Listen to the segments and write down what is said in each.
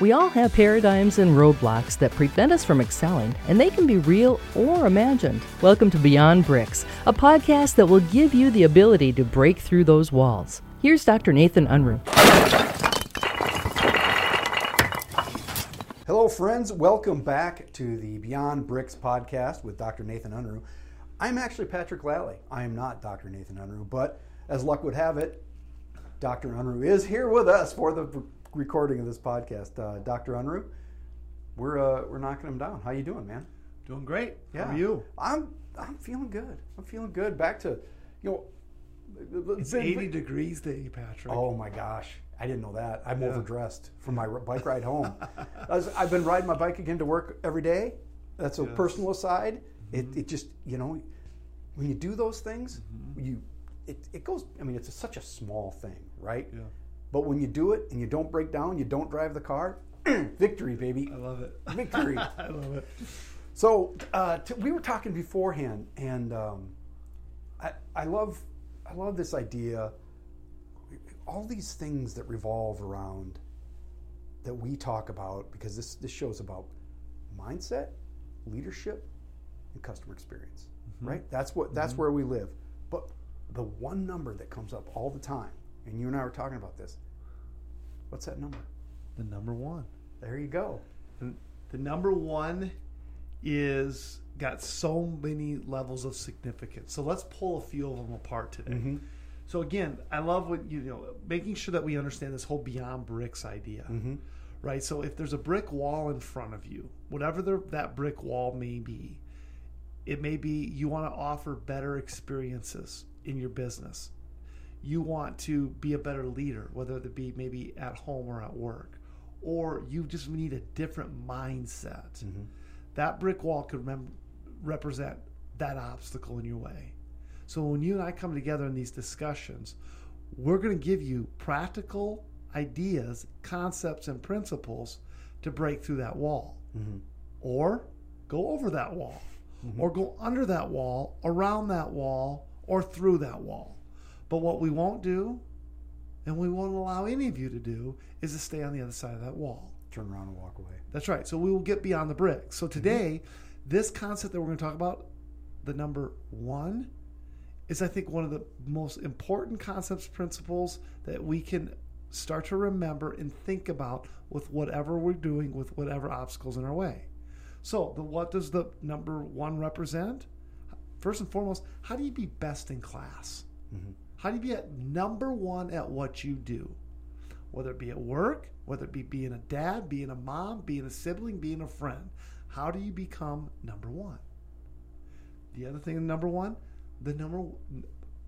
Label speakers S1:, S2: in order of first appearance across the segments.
S1: We all have paradigms and roadblocks that prevent us from excelling, and they can be real or imagined. Welcome to Beyond Bricks, a podcast that will give you the ability to break through those walls. Here's Dr. Nathan Unruh.
S2: Hello, friends. Welcome back to the Beyond Bricks podcast with Dr. Nathan Unruh. I'm actually Patrick Lally. I am not Dr. Nathan Unruh, but as luck would have it, Dr. Unruh is here with us for the recording of this podcast. Uh, Dr. Unruh, we're uh, we're knocking him down. How you doing, man?
S3: Doing great.
S2: Yeah.
S3: How are you?
S2: I'm I'm feeling good. I'm feeling good. Back to, you know,
S3: It's 80 degrees today, Patrick.
S2: Oh my gosh. I didn't know that. I'm
S3: Yeah.
S2: overdressed from my bike ride home. I was- I've been riding my bike again to work every day. That's a
S3: Yes.
S2: personal aside. It, it just, you know, when you do those things, you it, it goes, I mean, it's such a small thing, right?
S3: Yeah.
S2: But when you do it and you don't break down, you don't drive the car, victory, baby.
S3: I love it.
S2: Victory.
S3: I love it.
S2: So uh, t- we were talking beforehand, and um, I, I love I love this idea. All these things that revolve around that we talk about because this this show's about mindset, leadership, and customer experience. Right? That's what that's where we live. But the one number that comes up all the time, and you and I were talking about this. What's that number?
S3: The number one.
S2: There you go.
S3: The, the number one is got so many levels of significance. So let's pull a few of them apart today.
S2: Mm-hmm.
S3: So again, I love what you know, making sure that we understand this whole beyond bricks idea.
S2: Mm-hmm.
S3: right? So if there's a brick wall in front of you, whatever the, that brick wall may be, it may be you want to offer better experiences in your business. You want to be a better leader, whether it be maybe at home or at work, or you just need a different mindset. Mm-hmm. That brick wall could mem- represent that obstacle in your way. So when you and I come together in these discussions, we're going to give you practical ideas, concepts, and principles to break through that wall. Mm-hmm. Or go over that wall, mm-hmm. or go under that wall, around that wall, or through that wall. But what we won't do, and we won't allow any of you to do, is to stay on the other side of that wall.
S2: Turn around and walk away.
S3: That's right. So we will get beyond the brick. So mm-hmm. today, this concept that we're going to talk about, the number one, is I think one of the most important concepts, principles that we can start to remember and think about with whatever we're doing, with whatever obstacles in our way. So, the, what does the number one represent? First and foremost, how do you be best in class? Mm-hmm. How do you be at number one at what you do? whether it be at work, whether it be being a dad, being a mom, being a sibling, being a friend. How do you become number one? The other thing, number one, the number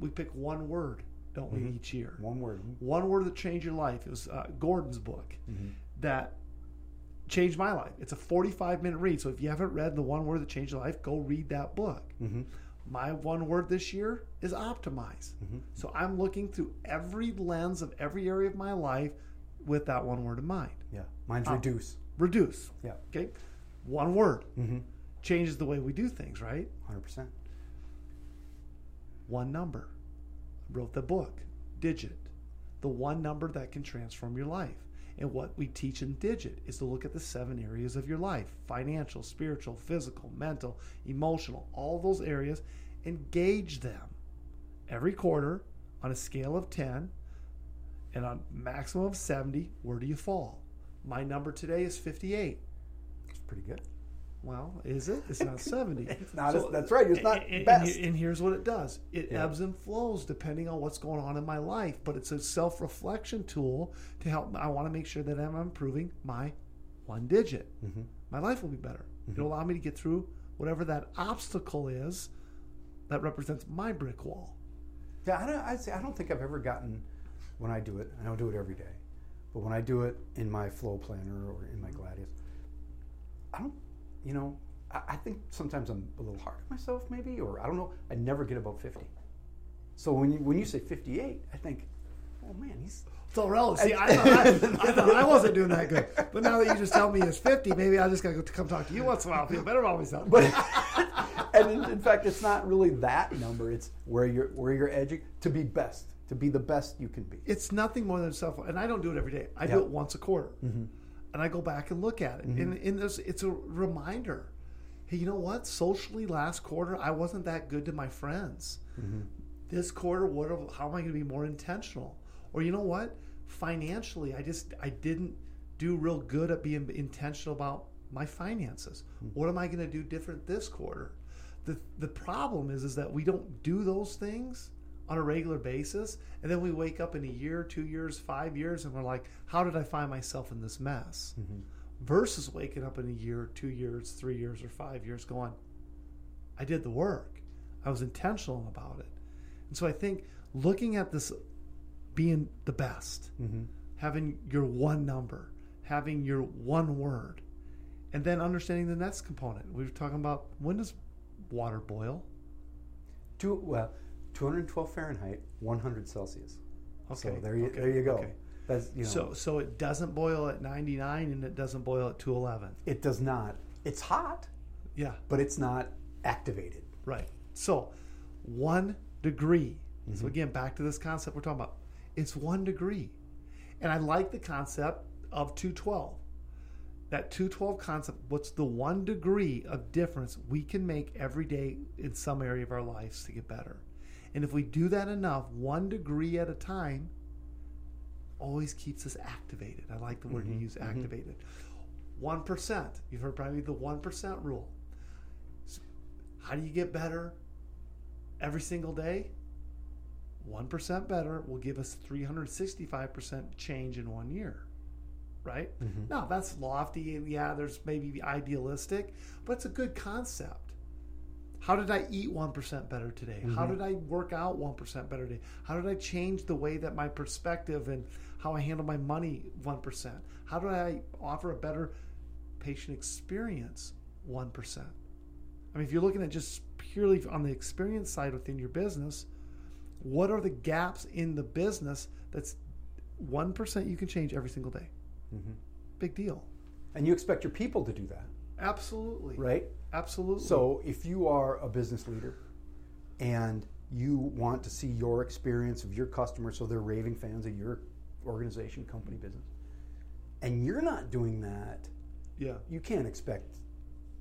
S3: we pick one word, don't we, mm-hmm. each year?
S2: One word.
S3: One word that changed your life. It was uh, Gordon's book mm-hmm. that changed my life. It's a 45 minute read. So if you haven't read the one word that changed your life, go read that book. Mm-hmm. My one word this year is optimize. So I'm looking through every lens of every area of my life with that one word in mind.
S2: Yeah. Mine's
S3: Oh.
S2: reduce.
S3: Reduce.
S2: Yeah.
S3: Okay. One word
S2: Mm-hmm.
S3: changes the way we do things, right?
S2: 100%.
S3: One number. Wrote the book, Digit. The one number that can transform your life. And what we teach in Digit is to look at the seven areas of your life financial, spiritual, physical, mental, emotional, all those areas, and gauge them every quarter on a scale of 10 and on maximum of 70. Where do you fall? My number today is 58.
S2: It's pretty good.
S3: Well, is it? It's not 70.
S2: It's not as- that's right, it's not
S3: and,
S2: best.
S3: And, here's what it does it
S2: Yeah.
S3: ebbs and flows depending on what's going on in my life, but it's a self reflection tool to help. I want to make sure that I'm improving my one digit.
S2: Mm-hmm.
S3: My life will be better. It'll allow me to get through whatever that obstacle is that represents my brick wall.
S2: Yeah, I don't, I'd say, I don't think I've ever gotten, when I do it, I don't do it every day, but when I do it in my flow planner or in my Gladius, I don't, you know, I, I think sometimes I'm a little hard on myself maybe, or I don't know, I never get above 50. So when you, when you say 58, I think, oh man, he's,
S3: So relative. See, I thought I, I thought I wasn't doing that good, but now that you just tell me it's fifty, maybe I just gotta come talk to you once in a while. Feel better about myself.
S2: but, and in, in fact, it's not really that number, it's where you're, where you're edging to be best, to be the best you can be.
S3: it's nothing more than self. And I don't do it every day. I do it once a quarter. Mm-hmm. and I go back and look at it, mm-hmm. and, and there's, it's a reminder. Hey, you know what? Socially, last quarter, I wasn't that good to my friends. Mm-hmm. This quarter, what? How am I going to be more intentional? Or you know what? Financially, I just I didn't do real good at being intentional about my finances. What am I going to do different this quarter? The the problem is is that we don't do those things on a regular basis, and then we wake up in a year, two years, five years, and we're like, how did I find myself in this mess? Mm-hmm. Versus waking up in a year, two years, three years, or five years, going, I did the work. I was intentional about it. And so I think looking at this being the best, mm-hmm. having your one number, having your one word, and then understanding the next component. We were talking about when does water boil?
S2: Two, well, 212 Fahrenheit, 100 Celsius. So
S3: Okay,
S2: there you,
S3: okay,
S2: there you go.
S3: okay.
S2: That's, you know,
S3: So so it doesn't boil at 99 and it doesn't boil at 211.
S2: it does not. It's hot,
S3: Yeah,
S2: but it's not activated.
S3: right. So one degree. So mm-hmm. again, back to this concept we're talking about. It's one degree. And I like the concept of 212. That 212 concept, what's the one degree of difference we can make every day in some area of our lives to get better? And if we do that enough, one degree at a time, always keeps us activated. I like the word you mm-hmm. use, mm-hmm. activated. 1%. You've heard probably the 1% rule. How do you get better every single day? 1% better will give us 365% change in one year. Right? Mm-hmm. Now, that's lofty. and Yeah, there's maybe idealistic, but it's a good concept. How did I eat 1% better today? How mm-hmm. did I work out 1% better today? How did I change the way that my perspective and how I handle my money 1%? How do I offer a better patient experience 1%? I mean, if you're looking at just purely on the experience side within your business, what are the gaps in the business that's 1% you can change every single day? Mm-hmm. Big deal.
S2: And you expect your people to do that,
S3: Absolutely.
S2: right?
S3: Absolutely.
S2: So if you are a business leader and you want to see your experience of your customers so they're raving fans of your organization, company, business, and you're not doing that,
S3: yeah,
S2: you can't expect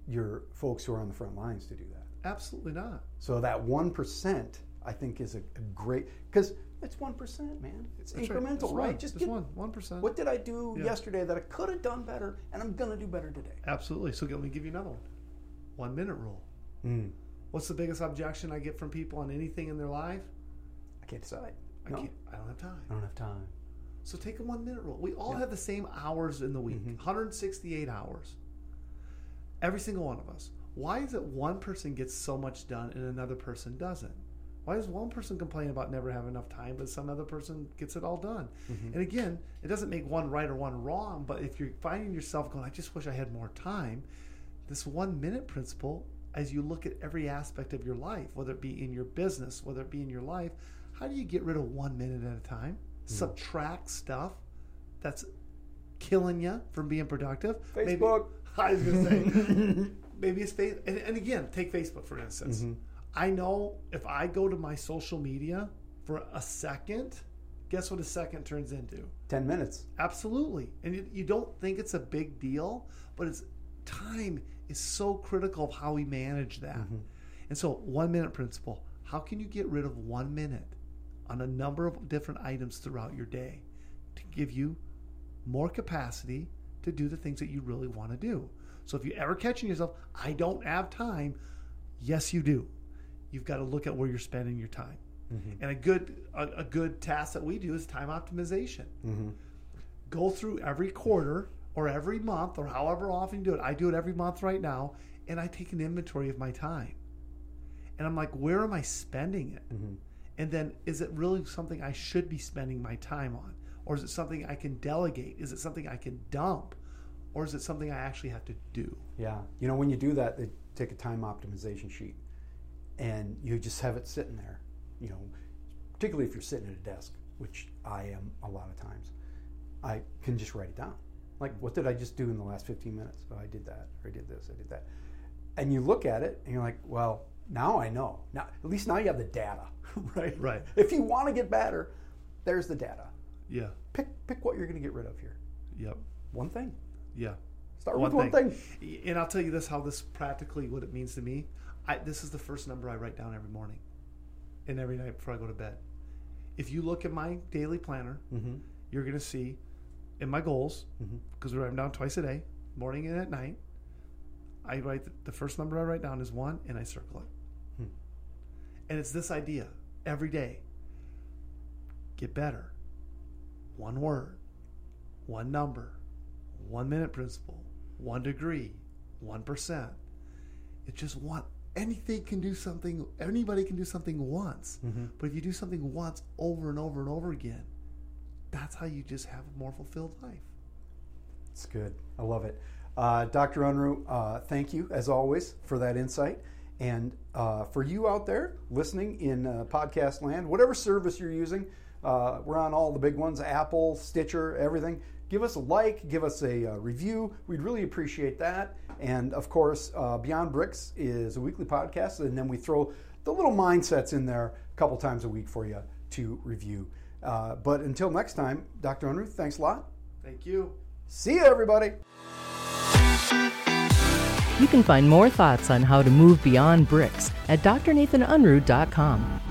S2: your folks who are on the front lines to do that.
S3: absolutely not.
S2: So that 1% I think is a, a great because it's 1%, man. It's
S3: That's
S2: incremental,
S3: That's
S2: right?
S3: one.
S2: Just
S3: Just
S2: get
S3: one. One percent.
S2: what did I do
S3: Yeah.
S2: yesterday that I could have done better and I'm going to do better today.
S3: Absolutely. So let me give you another one. One minute rule.
S2: Mm.
S3: What's the biggest objection I get from people on anything in their life?
S2: I can't decide.
S3: I
S2: No.
S3: can't. I don't have time.
S2: I don't have time.
S3: So take a one minute rule. We all have the same hours in the week,
S2: Mm-hmm.
S3: 168 hours. Every single one of us. Why is it one person gets so much done and another person doesn't? Why does one person complain about never having enough time, but some other person gets it all done?
S2: Mm-hmm.
S3: And again, it doesn't make one right or one wrong, but if you're finding yourself going, I just wish I had more time, this one minute principle, as you look at every aspect of your life, whether it be in your business, whether it be in your life, how do you get rid of one minute at a time? Subtract stuff that's killing you from being productive. Maybe-
S2: Facebook.
S3: I was going to say, maybe it's Facebook. And, and again, take Facebook for instance. I know if I go to my social media for a second, guess what a second turns into?
S2: 10 minutes.
S3: Absolutely. And you, you don't think it's a big deal, but it's time is so critical of how we manage that. Mm-hmm. And so, one minute principle how can you get rid of one minute on a number of different items throughout your day to give you more capacity to do the things that you really want to do? So, if you're ever catching yourself, I don't have time, yes, you do. You've got to look at where you're spending your time. Mm-hmm. And a good a, a good task that we do is time optimization mm-hmm. go through every quarter or every month or however often you do it. I do it every month right now, and I take an inventory of my time. And I'm like, where am I spending it? Mm-hmm. And then is it really something I should be spending my time on? Or is it something I can delegate? Is it something I can dump? Or is it something I actually have to do?
S2: Yeah. You know, when you do that, they take a time optimization sheet and you just have it sitting there, you know, particularly if you're sitting at a desk, which I am a lot of times. I can just write it down. Like, what did I just do in the last 15 minutes? Oh, I did that, or I did this, I did that. And you look at it and you're like, well, now I know. Now, at least now you have the data, right?
S3: Right.
S2: If you want to get better, there's the data.
S3: Yeah.
S2: Pick pick what you're going to get rid of here.
S3: Yep.
S2: One thing.
S3: Yeah.
S2: Start with one thing.
S3: And I'll tell you this: how this practically what it means to me. I, this is the first number I write down every morning, and every night before I go to bed. If you look at my daily planner,
S2: Mm-hmm.
S3: you're going to see in my goals because we write them down twice a day, morning and at night. I write the, the first number I write down is one, and I circle it. And it's this idea every day: get better. One word, one number, one minute principle, one degree, one percent. It's just one. Anything can do something. Anybody can do something once. But if you do something once over and over and over again, that's how you just have a more fulfilled life.
S2: It's good. I love it. Uh, Dr. Unruh, uh, thank you as always for that insight. And uh, for you out there listening in uh, podcast land, whatever service you're using, uh, we're on all the big ones Apple, Stitcher, everything. Give us a like, give us a uh, review. We'd really appreciate that. And of course, uh, Beyond Bricks is a weekly podcast, and then we throw the little mindsets in there a couple times a week for you to review. Uh, but until next time, Dr. Unruh, thanks a lot.
S3: Thank you.
S2: See you, everybody.
S1: You can find more thoughts on how to move beyond bricks at drnathanunruh.com.